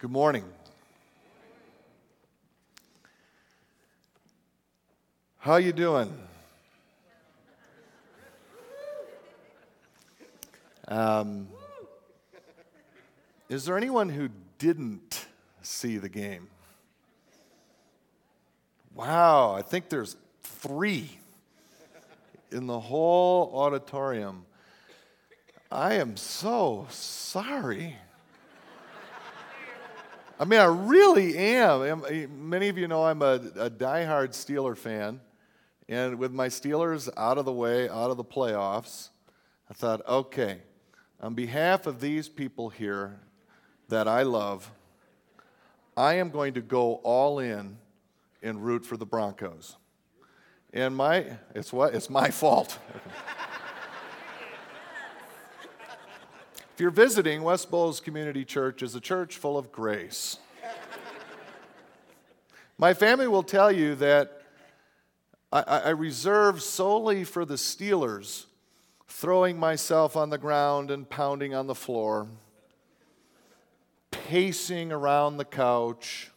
Good morning. How you doing? Um, is there anyone who didn't see the game? Wow, I think there's three in the whole auditorium. I am so sorry. I mean, I really am. Eh, many of you know I'm a, a diehard Steeler fan. And with my Steelers out of the way, out of the playoffs, I thought, okay, on behalf of these people here that I love, I am going to go all in and root for the Broncos. And my, it's what? It's my fault. if you're visiting, West Bowles Community Church is a church full of grace. my family will tell you that I, I reserve solely for the Steelers throwing myself on the ground and pounding on the floor, pacing around the couch,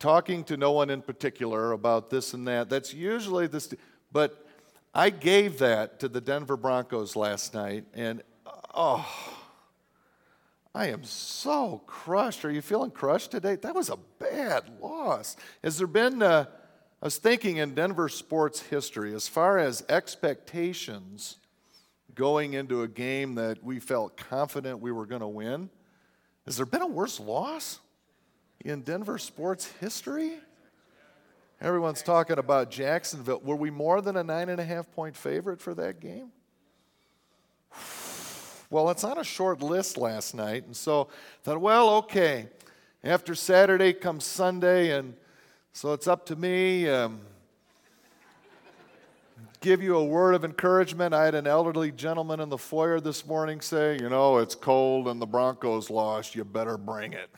talking to no one in particular about this and that. That's usually this, but I gave that to the Denver Broncos last night, and oh, I am so crushed. Are you feeling crushed today? That was a bad loss. Has there been, uh, I was thinking in Denver sports history, as far as expectations going into a game that we felt confident we were going to win, has there been a worse loss in Denver sports history? Everyone's talking about Jacksonville. Were we more than a nine and a half point favorite for that game? Well, it's on a short list last night, and so I thought, well, okay. After Saturday comes Sunday, and so it's up to me. Um, give you a word of encouragement. I had an elderly gentleman in the foyer this morning say, You know, it's cold and the Broncos lost. You better bring it.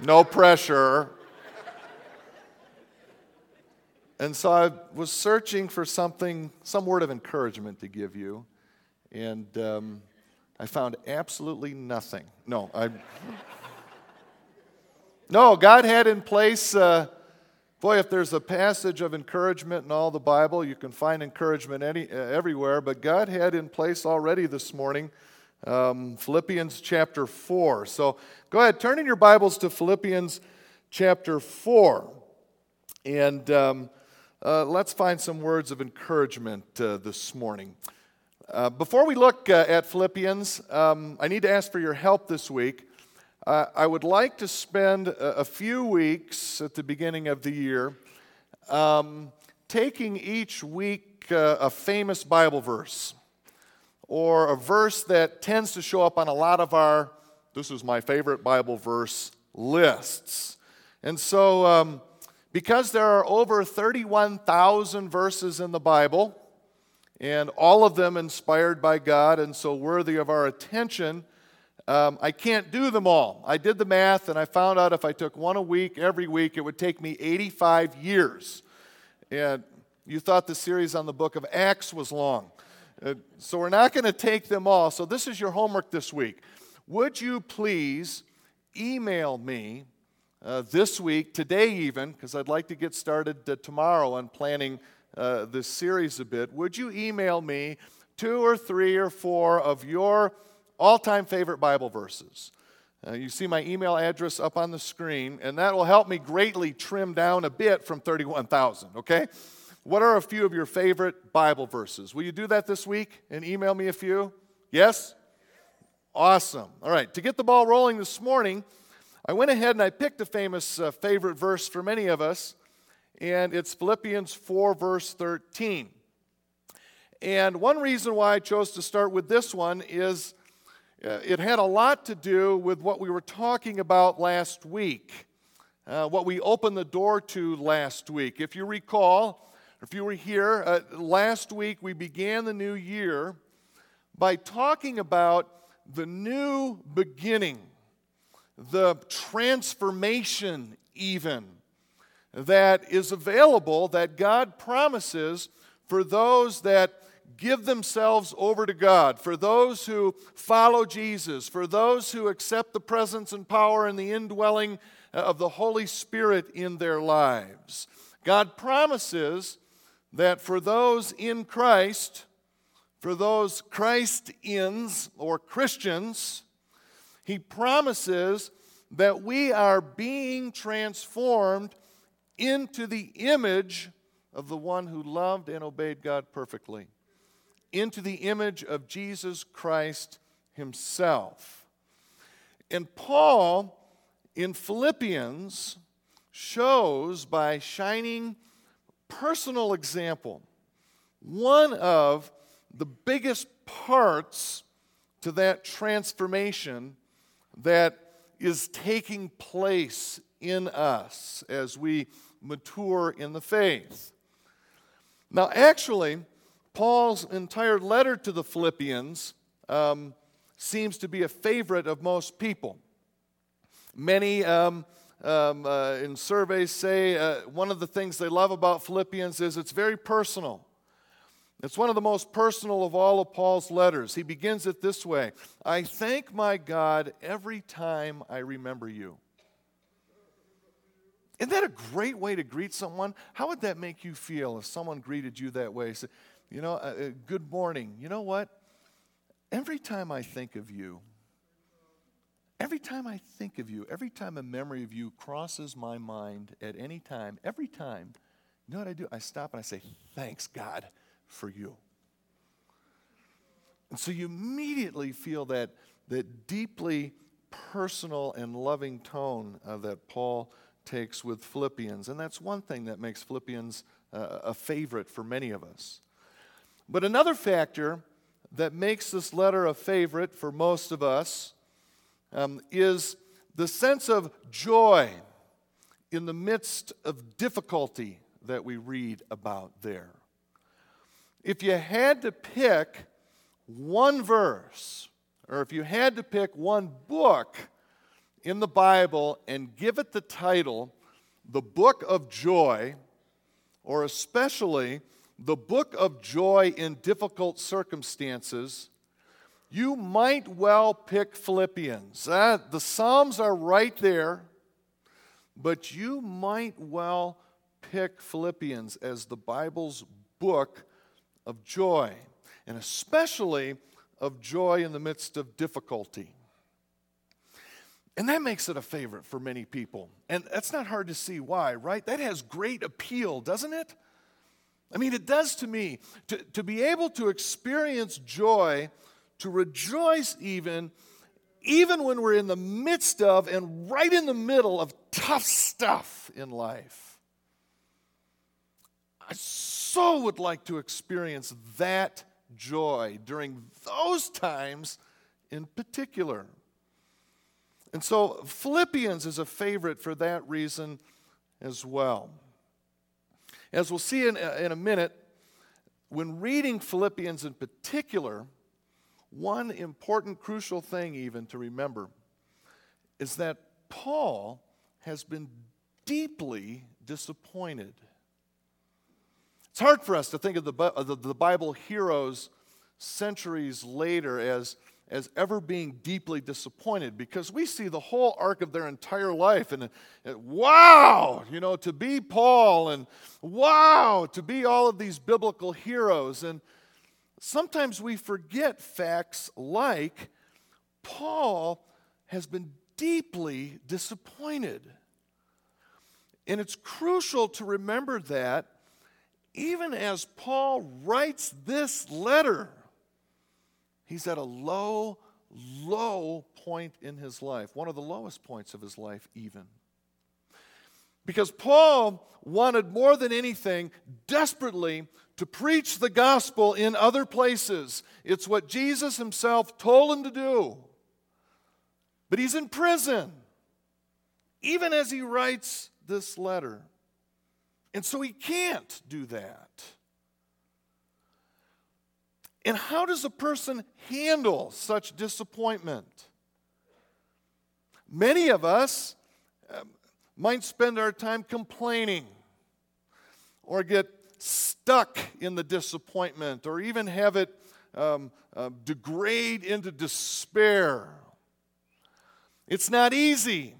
no pressure. And so I was searching for something, some word of encouragement to give you. And um, I found absolutely nothing. No, I. No, God had in place, uh, boy, if there's a passage of encouragement in all the Bible, you can find encouragement any, uh, everywhere, but God had in place already this morning um, Philippians chapter 4. So go ahead, turn in your Bibles to Philippians chapter 4. And um, uh, let's find some words of encouragement uh, this morning. Uh, before we look uh, at Philippians, um, I need to ask for your help this week. Uh, I would like to spend a, a, few weeks at the beginning of the year um, taking each week uh, a famous Bible verse or a verse that tends to show up on a lot of our, this is my favorite Bible verse lists. And so, um, because there are over 31,000 verses in the Bible, and all of them inspired by God and so worthy of our attention, um, I can't do them all. I did the math and I found out if I took one a week every week, it would take me 85 years. And you thought the series on the book of Acts was long. Uh, so we're not going to take them all. So this is your homework this week. Would you please email me uh, this week, today even, because I'd like to get started uh, tomorrow on planning uh, this series a bit? Would you email me two or three or four of your all time favorite Bible verses. Uh, you see my email address up on the screen, and that will help me greatly trim down a bit from 31,000, okay? What are a few of your favorite Bible verses? Will you do that this week and email me a few? Yes? Awesome. All right, to get the ball rolling this morning, I went ahead and I picked a famous uh, favorite verse for many of us, and it's Philippians 4, verse 13. And one reason why I chose to start with this one is uh, it had a lot to do with what we were talking about last week, uh, what we opened the door to last week. If you recall, if you were here, uh, last week we began the new year by talking about the new beginning, the transformation, even, that is available that God promises for those that give themselves over to God, for those who follow Jesus, for those who accept the presence and power and the indwelling uh, of the Holy Spirit in their lives. God promises that for those in Christ, for those Christ Christians or Christians, He promises that we are being transformed into the image of the one who loved and obeyed God perfectly, into the image of Jesus Christ Himself. And Paul in Philippians shows by shining personal example one of the biggest parts to that transformation that is taking place in us as we mature in the faith. Now, actually, Paul's entire letter to the Philippians um, seems to be a favorite of most people. Many um, um, uh, in surveys say uh, one of the things they love about Philippians is it's very personal. It's one of the most personal of all of Paul's letters. He begins it this way I thank my God every time I remember you. Isn't that a great way to greet someone? How would that make you feel if someone greeted you that way? Say, you know, uh, uh, good morning. You know what? Every time I think of you, every time I think of you, every time a memory of you crosses my mind at any time, every time, you know what I do? I stop and I say, Thanks, God, for you. And so you immediately feel that, that deeply personal and loving tone uh, that Paul takes with Philippians. And that's one thing that makes Philippians uh, a favorite for many of us. But another factor that makes this letter a favorite for most of us um, is the sense of joy in the midst of difficulty that we read about there. If you had to pick one verse, or if you had to pick one book in the Bible and give it the title, the Book of Joy, or especially the Book of Joy in Difficult Circumstances, you might well pick Philippians. Uh, the Psalms are right there, but you might well pick Philippians as the Bible's book of joy, and especially of joy in the midst of difficulty. And that makes it a favorite for many people. And that's not hard to see why, right? That has great appeal, doesn't it? I mean, it does to me. To, to be able to experience joy, to rejoice even, even when we're in the midst of and right in the middle of tough stuff in life. I so would like to experience that joy during those times in particular. And so Philippians is a favorite for that reason as well. As we'll see in, uh, in a minute, when reading Philippians in particular, one important crucial thing, even to remember, is that Paul has been deeply disappointed. It's hard for us to think of the, the Bible heroes centuries later as as ever being deeply disappointed because we see the whole arc of their entire life and, and, wow, you know, to be Paul and wow, to be all of these biblical heroes. And sometimes we forget facts like Paul has been deeply disappointed. And it's crucial to remember that even as Paul writes this letter He's at a low, low point in his life, one of the lowest points of his life, even. Because Paul wanted more than anything, desperately, to preach the gospel in other places. It's what Jesus himself told him to do. But he's in prison, even as he writes this letter. And so he can't do that. And how does a person handle such disappointment? Many of us um, might spend our time complaining or get stuck in the disappointment or even have it um, uh, degrade into despair. It's not easy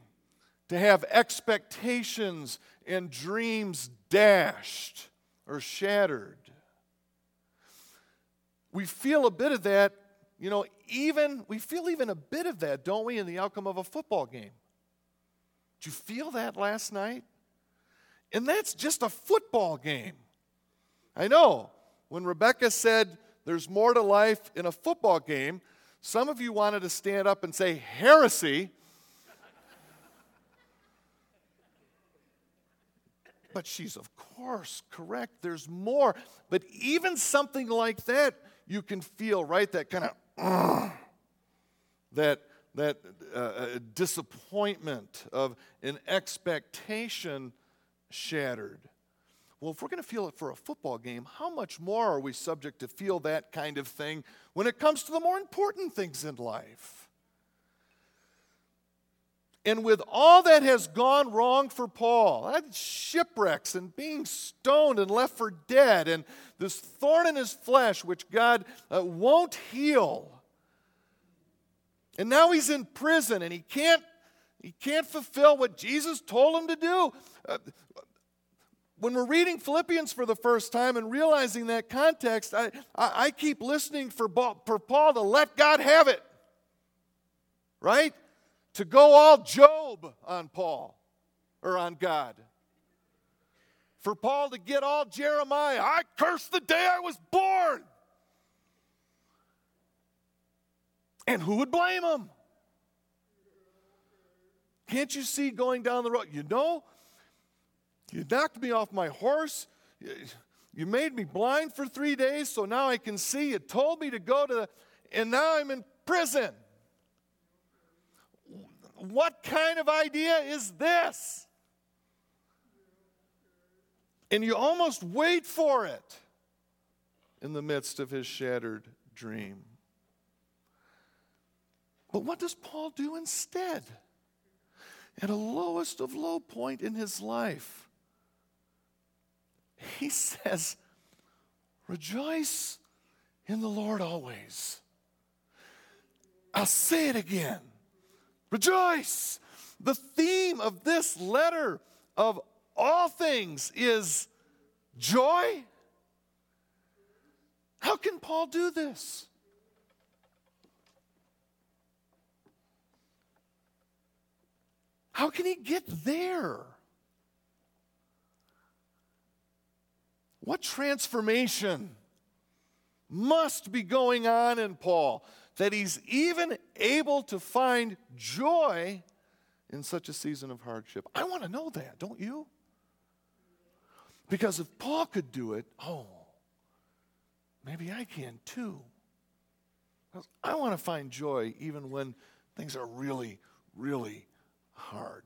to have expectations and dreams dashed or shattered. We feel a bit of that, you know, even, we feel even a bit of that, don't we, in the outcome of a football game? Did you feel that last night? And that's just a football game. I know. When Rebecca said there's more to life in a football game, some of you wanted to stand up and say heresy. But she's, of course, correct. There's more. But even something like that, you can feel, right? That kind of, uh, that, that uh, uh, disappointment of an expectation shattered. Well, if we're going to feel it for a football game, how much more are we subject to feel that kind of thing when it comes to the more important things in life? And with all that has gone wrong for Paul, shipwrecks and being stoned and left for dead, and this thorn in his flesh, which God uh, won't heal. And now he's in prison and he can't, he can't fulfill what Jesus told him to do. Uh, when we're reading Philippians for the first time and realizing that context, I, I, I keep listening for, for Paul to let God have it. Right? To go all Job on Paul or on God. For Paul to get all Jeremiah. I curse the day I was born. And who would blame him? Can't you see going down the road? You know, you knocked me off my horse. You made me blind for three days, so now I can see. You told me to go to, and now I'm in prison. What kind of idea is this? And you almost wait for it in the midst of his shattered dream. But what does Paul do instead? At a lowest of low point in his life, he says, Rejoice in the Lord always. I'll say it again. Rejoice. The theme of this letter of all things is joy. How can Paul do this? How can he get there? What transformation must be going on in Paul that he's even able to find joy in such a season of hardship? I want to know that, don't you? Because if Paul could do it, oh, maybe I can too. I want to find joy even when things are really, really hard.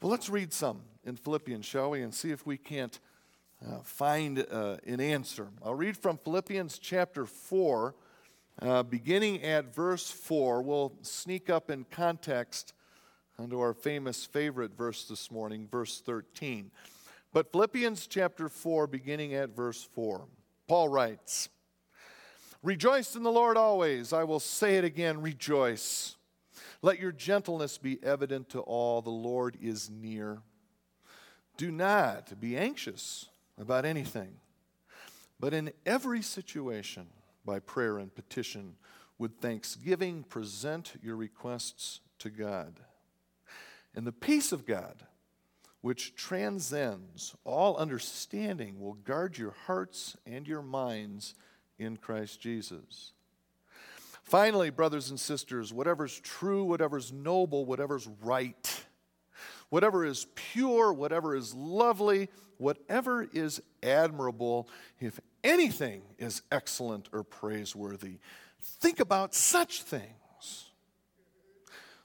Well, let's read some in Philippians, shall we, and see if we can't uh, find uh, an answer. I'll read from Philippians chapter 4, uh, beginning at verse 4. We'll sneak up in context onto our famous favorite verse this morning, verse 13. But Philippians chapter 4, beginning at verse 4, Paul writes, Rejoice in the Lord always. I will say it again, rejoice. Let your gentleness be evident to all. The Lord is near. Do not be anxious about anything, but in every situation, by prayer and petition, with thanksgiving, present your requests to God. And the peace of God, which transcends all understanding, will guard your hearts and your minds in Christ Jesus. Finally, brothers and sisters, whatever's true, whatever's noble, whatever's right, whatever is pure, whatever is lovely, whatever is admirable, if anything is excellent or praiseworthy, think about such things.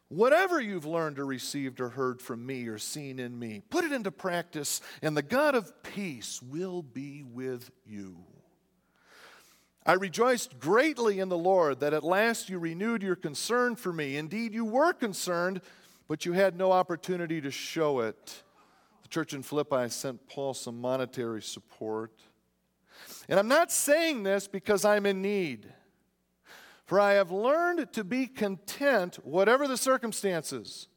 Whatever you've learned or received or heard from me or seen in me, put it into practice, and the God of peace will be with you. I rejoiced greatly in the Lord that at last you renewed your concern for me. Indeed, you were concerned, but you had no opportunity to show it. The church in Philippi, sent Paul some monetary support. And I'm not saying this because I'm in need. For I have learned to be content, whatever the circumstances.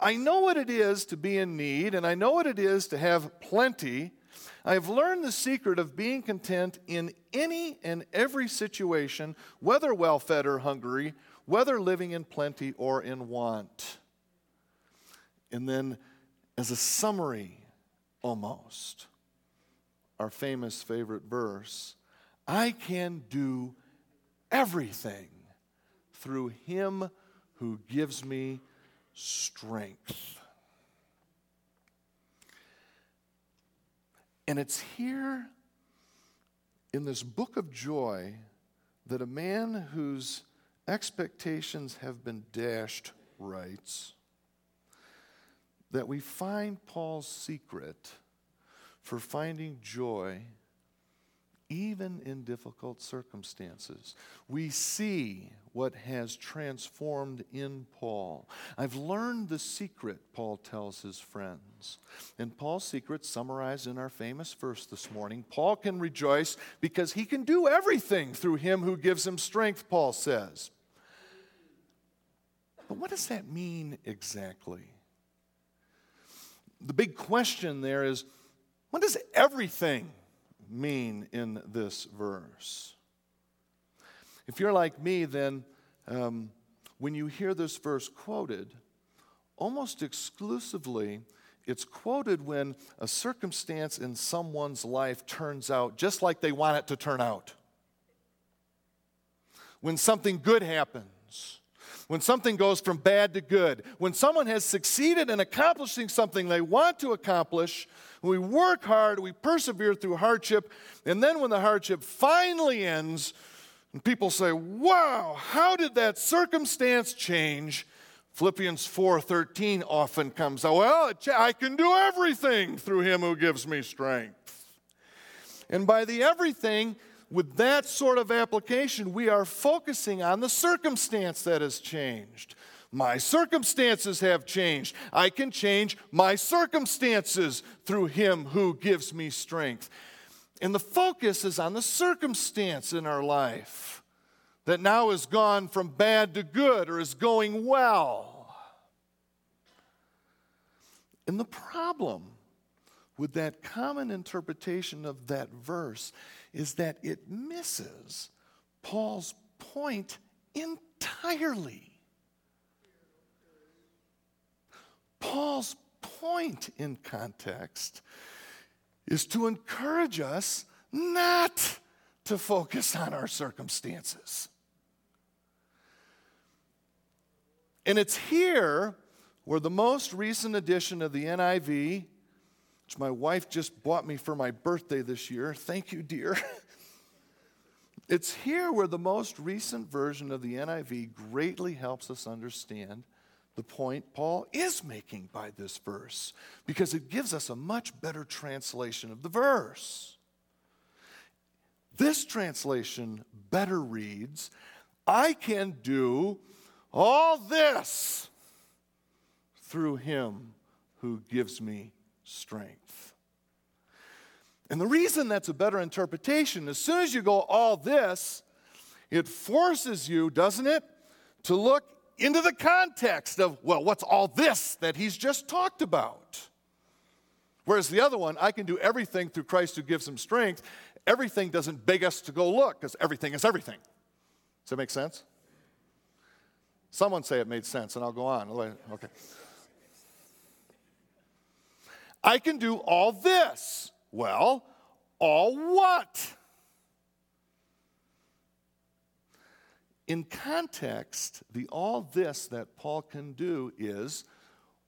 I know what it is to be in need, and I know what it is to have plenty. I have learned the secret of being content in any and every situation, whether well fed or hungry, whether living in plenty or in want. And then, as a summary, almost, our famous favorite verse I can do everything through him who gives me strength. And it's here in this book of joy that a man whose expectations have been dashed writes that we find Paul's secret for finding joy even in difficult circumstances. We see what has transformed in Paul. I've learned the secret, Paul tells his friends. And Paul's secret, summarized in our famous verse this morning Paul can rejoice because he can do everything through him who gives him strength, Paul says. But what does that mean exactly? The big question there is what does everything mean in this verse? If you're like me, then um, when you hear this verse quoted, almost exclusively, it's quoted when a circumstance in someone's life turns out just like they want it to turn out. When something good happens, when something goes from bad to good, when someone has succeeded in accomplishing something they want to accomplish, we work hard, we persevere through hardship, and then when the hardship finally ends, and people say, "Wow, how did that circumstance change?" Philippians 4:13 often comes out, "Well, I can do everything through him who gives me strength." And by the everything, with that sort of application, we are focusing on the circumstance that has changed. My circumstances have changed. I can change my circumstances through Him who gives me strength. And the focus is on the circumstance in our life that now has gone from bad to good or is going well. And the problem with that common interpretation of that verse is that it misses Paul's point entirely. Paul's point in context is to encourage us not to focus on our circumstances. And it's here where the most recent edition of the NIV which my wife just bought me for my birthday this year. Thank you, dear. It's here where the most recent version of the NIV greatly helps us understand the point Paul is making by this verse because it gives us a much better translation of the verse. This translation better reads I can do all this through him who gives me strength. And the reason that's a better interpretation, as soon as you go all this, it forces you, doesn't it, to look into the context of, well, what's all this that he's just talked about? Whereas the other one, I can do everything through Christ who gives him strength, everything doesn't beg us to go look because everything is everything. Does that make sense? Someone say it made sense, and I'll go on. Okay. I can do all this. Well, all what? In context, the all this that Paul can do is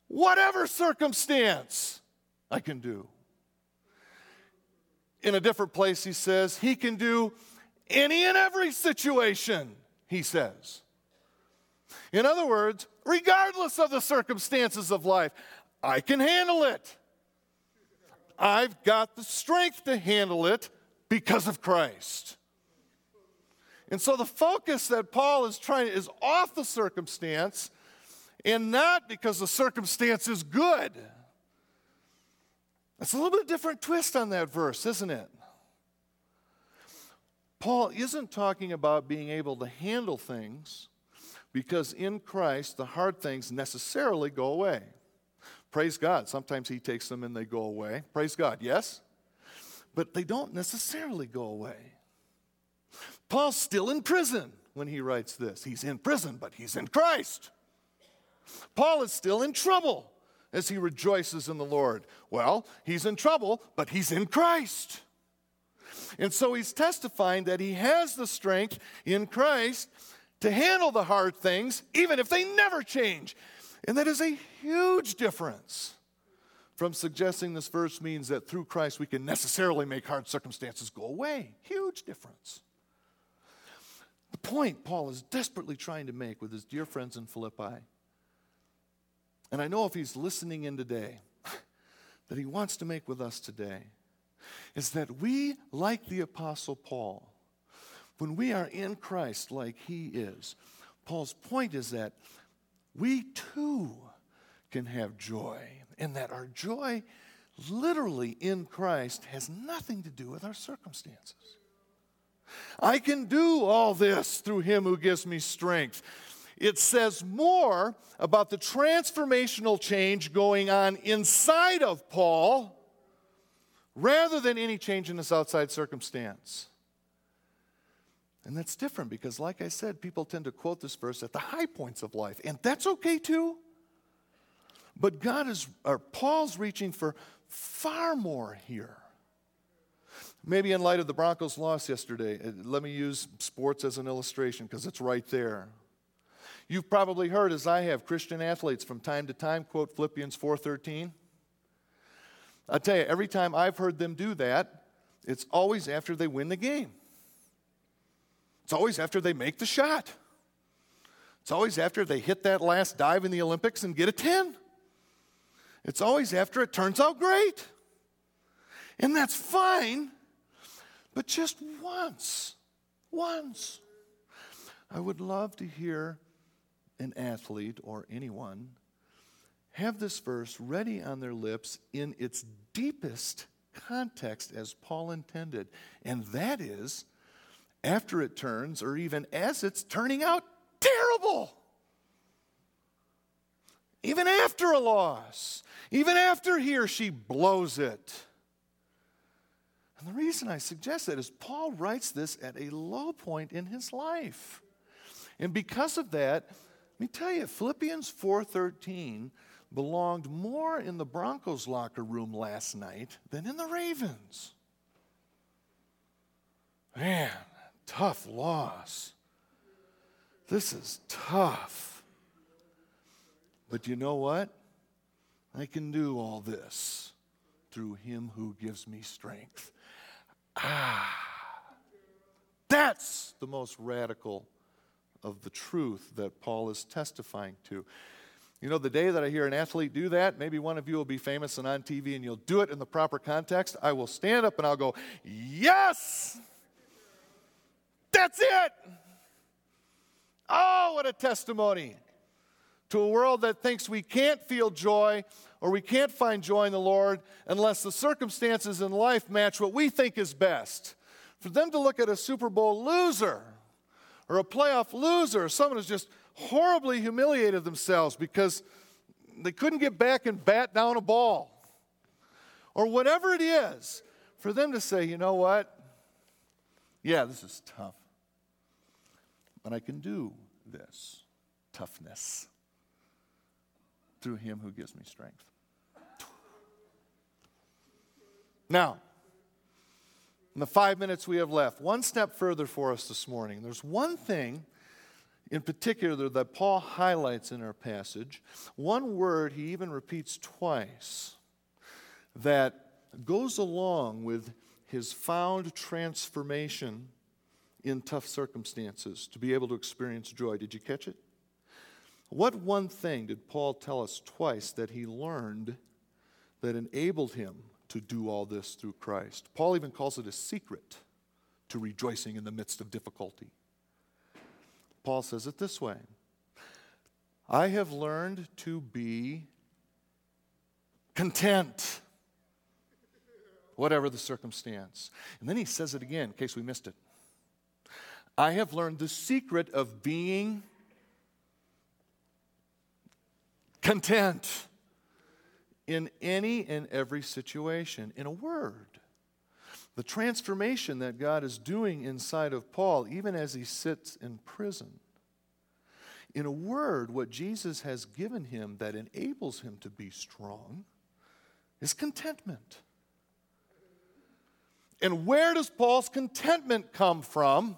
whatever circumstance I can do. In a different place, he says, he can do any and every situation, he says. In other words, regardless of the circumstances of life, I can handle it. I've got the strength to handle it because of Christ. And so the focus that Paul is trying is off the circumstance and not because the circumstance is good. It's a little bit different twist on that verse, isn't it? Paul isn't talking about being able to handle things because in Christ the hard things necessarily go away. Praise God. Sometimes He takes them and they go away. Praise God, yes? But they don't necessarily go away. Paul's still in prison when he writes this. He's in prison, but he's in Christ. Paul is still in trouble as he rejoices in the Lord. Well, he's in trouble, but he's in Christ. And so he's testifying that he has the strength in Christ to handle the hard things, even if they never change. And that is a huge difference from suggesting this verse means that through Christ we can necessarily make hard circumstances go away. Huge difference. The point Paul is desperately trying to make with his dear friends in Philippi, and I know if he's listening in today, that he wants to make with us today, is that we, like the Apostle Paul, when we are in Christ like he is, Paul's point is that we too can have joy, and that our joy, literally in Christ, has nothing to do with our circumstances. I can do all this through him who gives me strength. It says more about the transformational change going on inside of Paul rather than any change in his outside circumstance. And that's different because, like I said, people tend to quote this verse at the high points of life, and that's okay too. But God is, or Paul's reaching for far more here. Maybe in light of the Broncos' loss yesterday, uh, let me use sports as an illustration because it's right there. You've probably heard, as I have, Christian athletes from time to time quote Philippians 4:13. I tell you, every time I've heard them do that, it's always after they win the game. It's always after they make the shot. It's always after they hit that last dive in the Olympics and get a 10. It's always after it turns out great. And that's fine, but just once, once. I would love to hear an athlete or anyone have this verse ready on their lips in its deepest context as Paul intended. And that is after it turns, or even as it's turning out terrible. Even after a loss, even after he or she blows it. And the reason I suggest that is Paul writes this at a low point in his life. And because of that, let me tell you, Philippians 4:13 belonged more in the Broncos locker room last night than in the Ravens. Man, tough loss. This is tough. But you know what? I can do all this through him who gives me strength. Ah, that's the most radical of the truth that Paul is testifying to. You know, the day that I hear an athlete do that, maybe one of you will be famous and on TV and you'll do it in the proper context. I will stand up and I'll go, Yes! That's it! Oh, what a testimony to a world that thinks we can't feel joy or we can't find joy in the Lord unless the circumstances in life match what we think is best. For them to look at a Super Bowl loser or a playoff loser, someone who's just horribly humiliated themselves because they couldn't get back and bat down a ball, or whatever it is, for them to say, you know what? Yeah, this is tough. But I can do this toughness through him who gives me strength. Now, in the five minutes we have left, one step further for us this morning. There's one thing in particular that Paul highlights in our passage, one word he even repeats twice that goes along with his found transformation in tough circumstances to be able to experience joy. Did you catch it? What one thing did Paul tell us twice that he learned that enabled him to do all this through Christ. Paul even calls it a secret to rejoicing in the midst of difficulty. Paul says it this way I have learned to be content. whatever the circumstance. And then he says it again in case we missed it. I have learned the secret of being content in any and every situation. In a word, the transformation that God is doing inside of Paul, even as he sits in prison. In a word, what Jesus has given him that enables him to be strong is contentment. And where does Paul's contentment come from?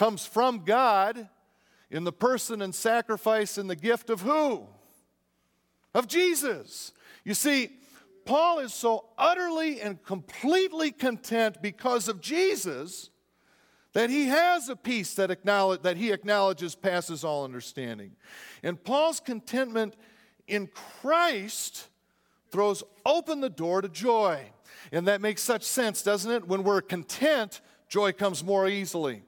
Comes from God in the person and sacrifice and the gift of who? Of Jesus. You see, Paul is so utterly and completely content because of Jesus that he has a peace that, acknowledge, that he acknowledges passes all understanding. And Paul's contentment in Christ throws open the door to joy. And that makes such sense, doesn't it? When we're content, joy comes more easily.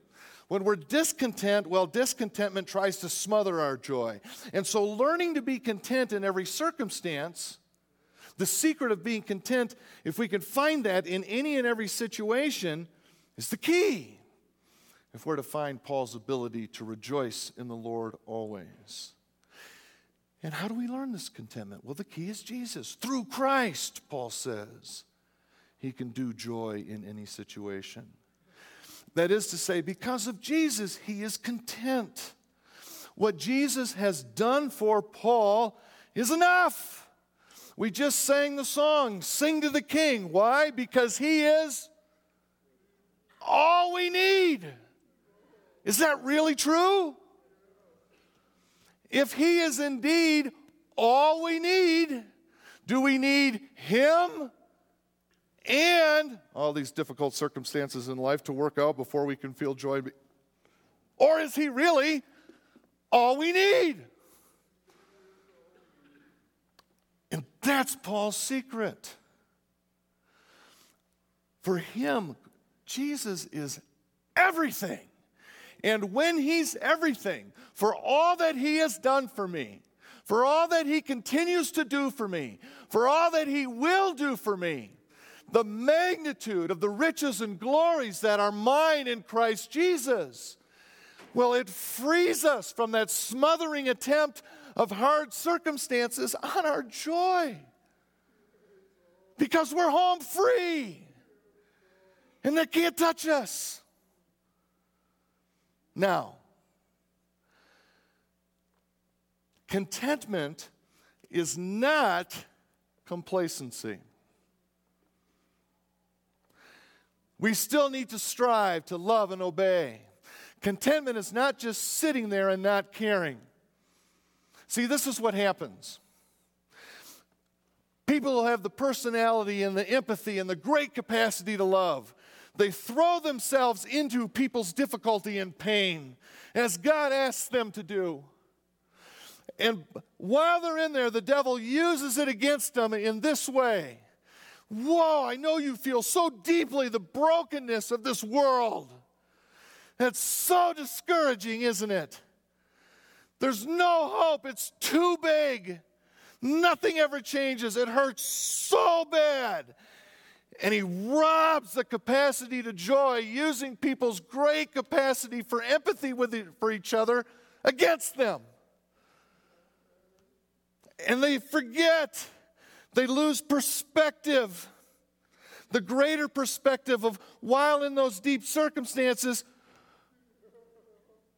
When we're discontent, well, discontentment tries to smother our joy. And so, learning to be content in every circumstance, the secret of being content, if we can find that in any and every situation, is the key. If we're to find Paul's ability to rejoice in the Lord always. And how do we learn this contentment? Well, the key is Jesus. Through Christ, Paul says, he can do joy in any situation. That is to say, because of Jesus, he is content. What Jesus has done for Paul is enough. We just sang the song, Sing to the King. Why? Because he is all we need. Is that really true? If he is indeed all we need, do we need him and all these difficult circumstances in life to work out before we can feel joy? Or is he really all we need? And that's Paul's secret. For him, Jesus is everything. And when he's everything, for all that he has done for me, for all that he continues to do for me, for all that he will do for me, the magnitude of the riches and glories that are mine in Christ Jesus, well, it frees us from that smothering attempt of hard circumstances on our joy. Because we're home free and they can't touch us. Now, contentment is not complacency. We still need to strive to love and obey. Contentment is not just sitting there and not caring. See, this is what happens. People who have the personality and the empathy and the great capacity to love, they throw themselves into people's difficulty and pain as God asks them to do. And while they're in there, the devil uses it against them in this way Whoa, I know you feel so deeply the brokenness of this world. That's so discouraging, isn't it? There's no hope. It's too big. Nothing ever changes. It hurts so bad. And he robs the capacity to joy using people's great capacity for empathy with it, for each other against them. And they forget, they lose perspective. The greater perspective of while in those deep circumstances,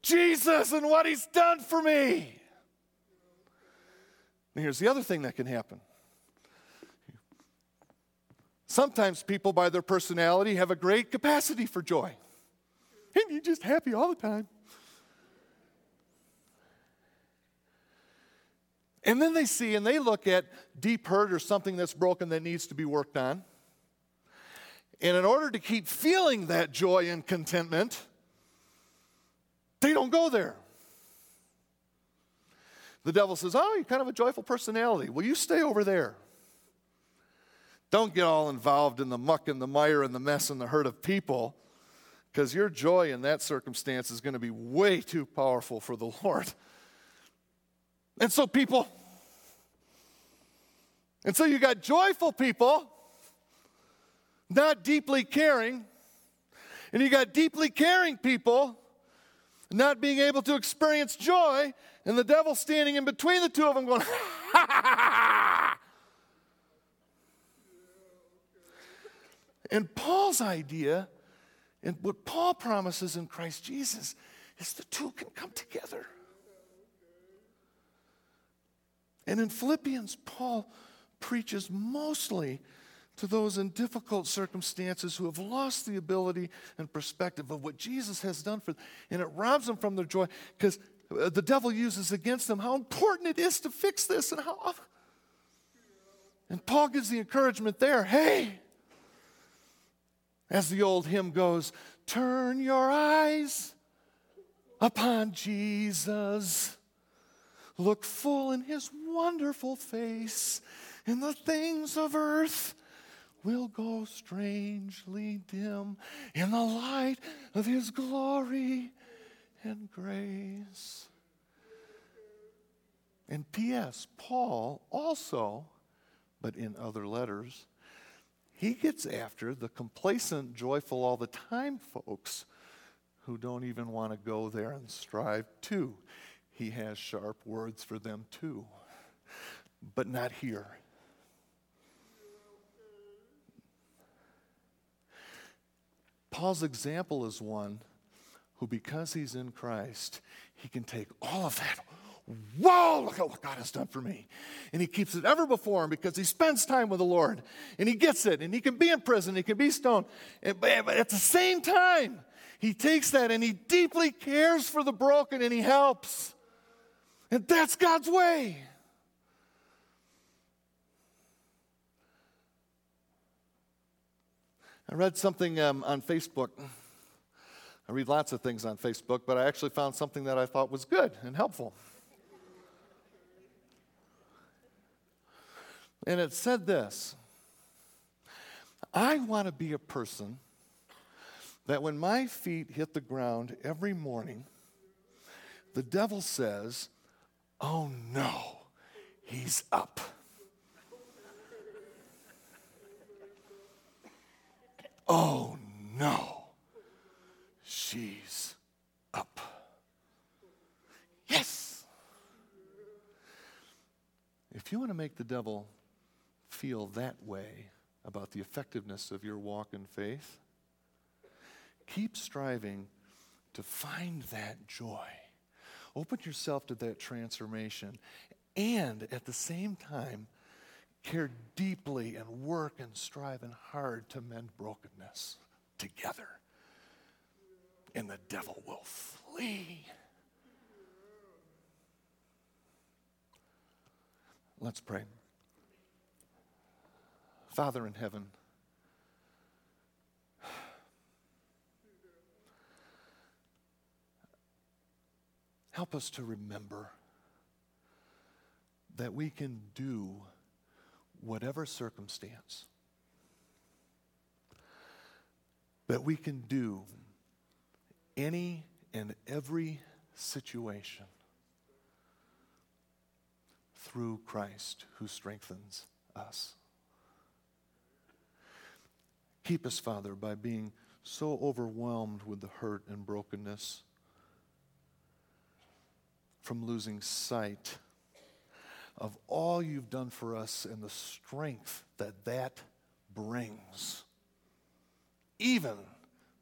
Jesus and what he's done for me. And here's the other thing that can happen. Sometimes people, by their personality, have a great capacity for joy. And you're just happy all the time. And then they see and they look at deep hurt or something that's broken that needs to be worked on. And in order to keep feeling that joy and contentment, they don't go there. The devil says, Oh, you're kind of a joyful personality. Well, you stay over there. Don't get all involved in the muck and the mire and the mess and the hurt of people, because your joy in that circumstance is going to be way too powerful for the Lord. And so, people, and so you got joyful people not deeply caring, and you got deeply caring people not being able to experience joy, and the devil standing in between the two of them going. And Paul's idea, and what Paul promises in Christ Jesus, is the two can come together. And in Philippians, Paul preaches mostly to those in difficult circumstances who have lost the ability and perspective of what Jesus has done for them. And it robs them from their joy because uh, the devil uses against them how important it is to fix this and how. And Paul gives the encouragement there hey, as the old hymn goes, turn your eyes upon Jesus. Look full in his wonderful face, and the things of earth will go strangely dim in the light of his glory and grace. And P.S., Paul also, but in other letters, he gets after the complacent, joyful all the time folks who don't even want to go there and strive too. He has sharp words for them too, but not here. Paul's example is one who, because he's in Christ, he can take all of that. Whoa, look at what God has done for me. And he keeps it ever before him because he spends time with the Lord and he gets it. And he can be in prison, he can be stoned. But at the same time, he takes that and he deeply cares for the broken and he helps. And that's God's way. I read something um, on Facebook. I read lots of things on Facebook, but I actually found something that I thought was good and helpful. And it said this I want to be a person that when my feet hit the ground every morning, the devil says, Oh no, he's up. Oh no, she's up. Yes. If you want to make the devil feel that way about the effectiveness of your walk in faith, keep striving to find that joy. Open yourself to that transformation. And at the same time, care deeply and work and strive and hard to mend brokenness together. And the devil will flee. Let's pray. Father in heaven, help us to remember that we can do whatever circumstance, that we can do any and every situation through Christ who strengthens us. Keep us, Father, by being so overwhelmed with the hurt and brokenness from losing sight of all you've done for us and the strength that that brings. Even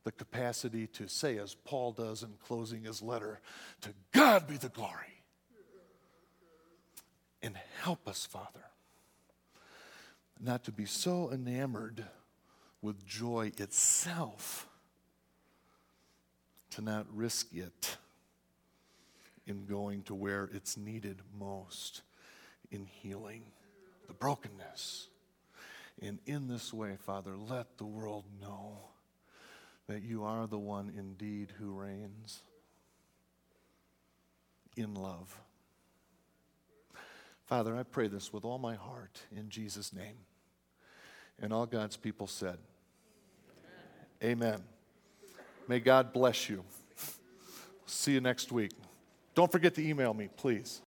the capacity to say, as Paul does in closing his letter, to God be the glory. And help us, Father, not to be so enamored with joy itself, to not risk it in going to where it's needed most in healing the brokenness. And in this way, Father, let the world know that you are the one indeed who reigns in love. Father, I pray this with all my heart in Jesus' name. And all God's people said, Amen. Amen. May God bless you. See you next week. Don't forget to email me, please.